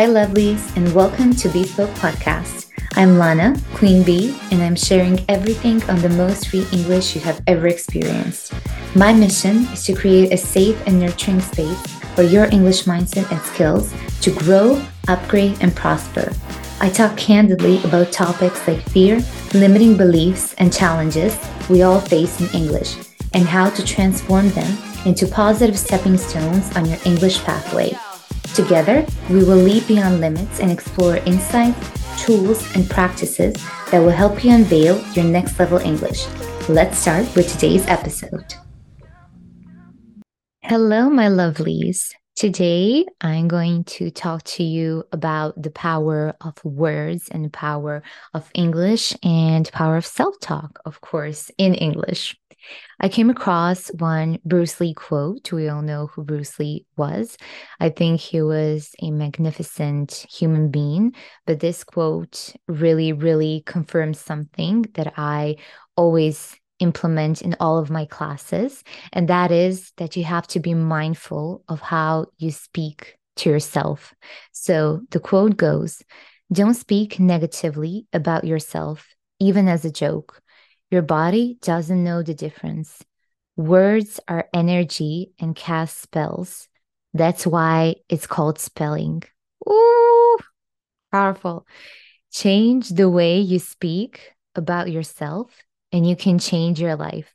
Hi, lovelies, and welcome to Bespoke Podcast. I'm Lana, Queen Bee, and I'm sharing everything on the most free English you have ever experienced. My mission is to create a safe and nurturing space for your English mindset and skills to grow, upgrade, and prosper. I talk candidly about topics like fear, limiting beliefs, and challenges we all face in English, and how to transform them into positive stepping stones on your English pathway. Together, we will leap beyond limits and explore insights, tools, and practices that will help you unveil your next level English. Let's start with today's episode. Hello, my lovelies. Today, I'm going to talk to you about the power of words and the power of English and power of self talk, of course, in English. I came across one Bruce Lee quote. We all know who Bruce Lee was. I think he was a magnificent human being, but this quote really, really confirms something that I always implement in all of my classes. And that is that you have to be mindful of how you speak to yourself. So the quote goes Don't speak negatively about yourself, even as a joke. Your body doesn't know the difference. Words are energy and cast spells. That's why it's called spelling. Ooh, powerful. Change the way you speak about yourself, and you can change your life.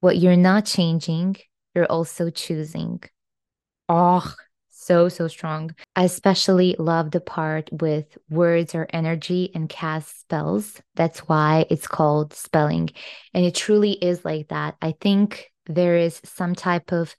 What you're not changing, you're also choosing. Oh, so, so strong. I especially love the part with words or energy and cast spells. That's why it's called spelling. And it truly is like that. I think there is some type of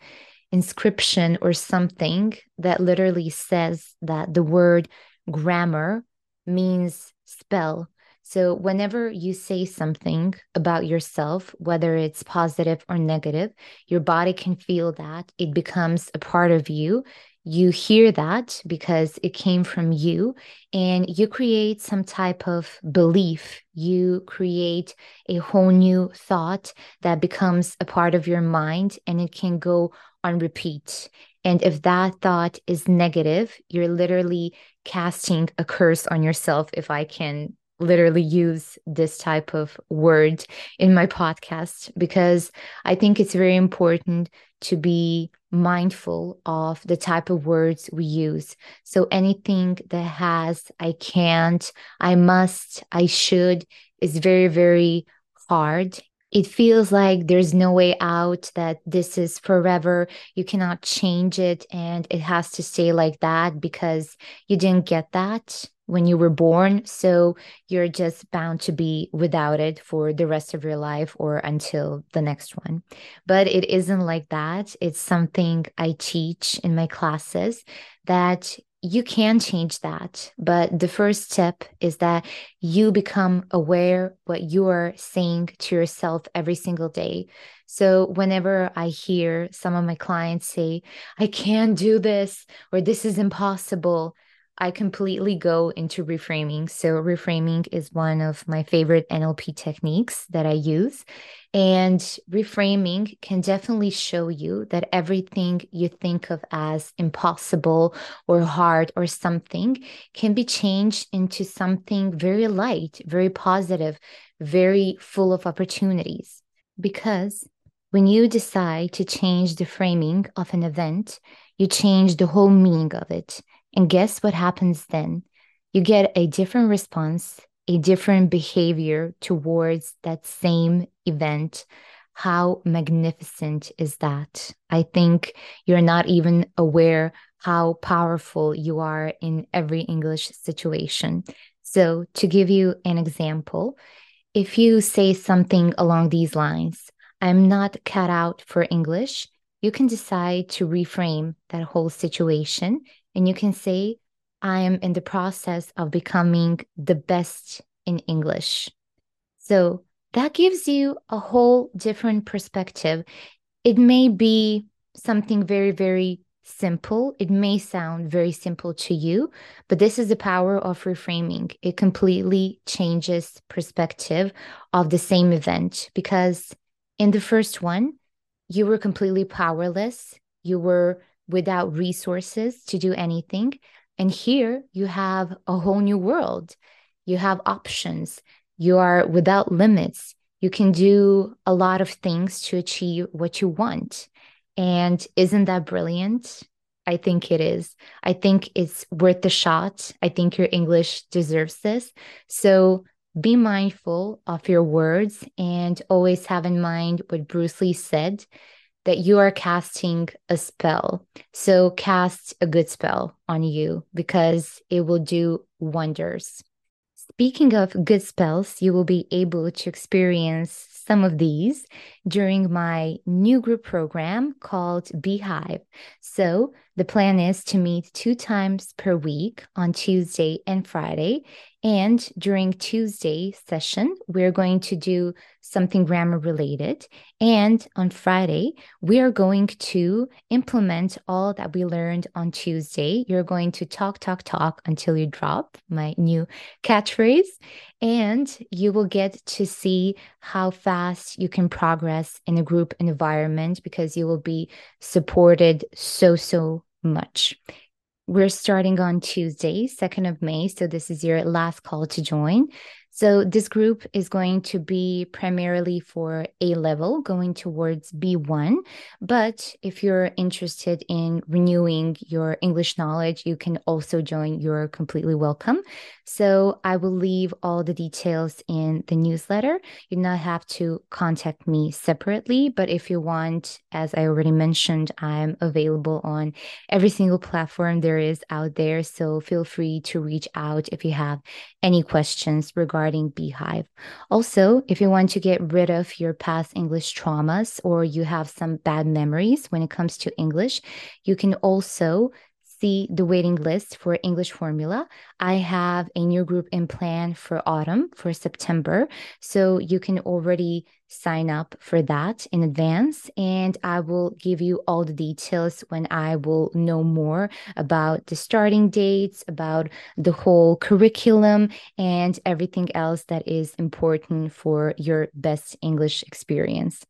inscription or something that literally says that the word grammar means spell. So, whenever you say something about yourself, whether it's positive or negative, your body can feel that. It becomes a part of you you hear that because it came from you and you create some type of belief. You create a whole new thought that becomes a part of your mind and it can go on repeat. And if that thought is negative you're literally casting a curse on yourself if i can literally use this type of word in my podcast because I think it's very important to be mindful of the type of words we use. So anything that has I can't, I must, I should is very, very hard. It feels like there's no way out, that this is forever. You cannot change it and it has to stay like that because you didn't get that when you were born. So you're just bound to be without it for the rest of your life or until the next one. But it isn't like that. It's something I teach in my classes that you can change that. But the first step is that you become aware what you are saying to yourself every single day. So whenever I hear some of my clients say, I can't do this or this is impossible, I completely go into reframing. So, reframing is one of my favorite NLP techniques that I use. And reframing can definitely show you that everything you think of as impossible or hard or something can be changed into something very light, very positive, very full of opportunities. Because when you decide to change the framing of an event, you change the whole meaning of it. And guess what happens then? You get a different response, a different behavior towards that same event. How magnificent is that? I think you're not even aware how powerful you are in every English situation. So, to give you an example, if you say something along these lines, I'm not cut out for English, you can decide to reframe that whole situation and you can say, I am in the process of becoming the best in English. So that gives you a whole different perspective. It may be something very, very simple. It may sound very simple to you, but this is the power of reframing. It completely changes perspective of the same event because in the first one, you were completely powerless. You were without resources to do anything. And here you have a whole new world. You have options. You are without limits. You can do a lot of things to achieve what you want. And isn't that brilliant? I think it is. I think it's worth the shot. I think your English deserves this. So be mindful of your words and always have in mind what Bruce Lee said that you are casting a spell. So cast a good spell on you because it will do wonders. Speaking of good spells, you will be able to experience some of these during my new group program called Beehive. So, the plan is to meet two times per week on Tuesday and Friday. And during Tuesday session, we're going to do something grammar related. And on Friday, we are going to implement all that we learned on Tuesday. You're going to talk, talk, talk until you drop my new catchphrase. And you will get to see how fast you can progress in a group environment because you will be supported so, so much. We're starting on Tuesday, 2nd of May. So, this is your last call to join. So, this group is going to be primarily for A level, going towards B1. But if you're interested in renewing your English knowledge, you can also join. You're completely welcome. So, I will leave all the details in the newsletter. You do not have to contact me separately. But if you want, as I already mentioned, I'm available on every single platform there is out there. So, feel free to reach out if you have any questions regarding regarding Beehive. Also, if you want to get rid of your past English traumas or you have some bad memories when it comes to English, you can also see the waiting list for English Formula. I have a new group in plan for autumn, for September. So you can already sign up for that in advance. And I will give you all the details when I will know more about the starting dates, about the whole curriculum, and everything else that is important for your best English experience.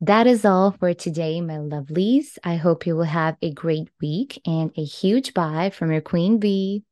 That is all for today, my lovelies. I hope you will have a great week and a huge bye from your queen bee.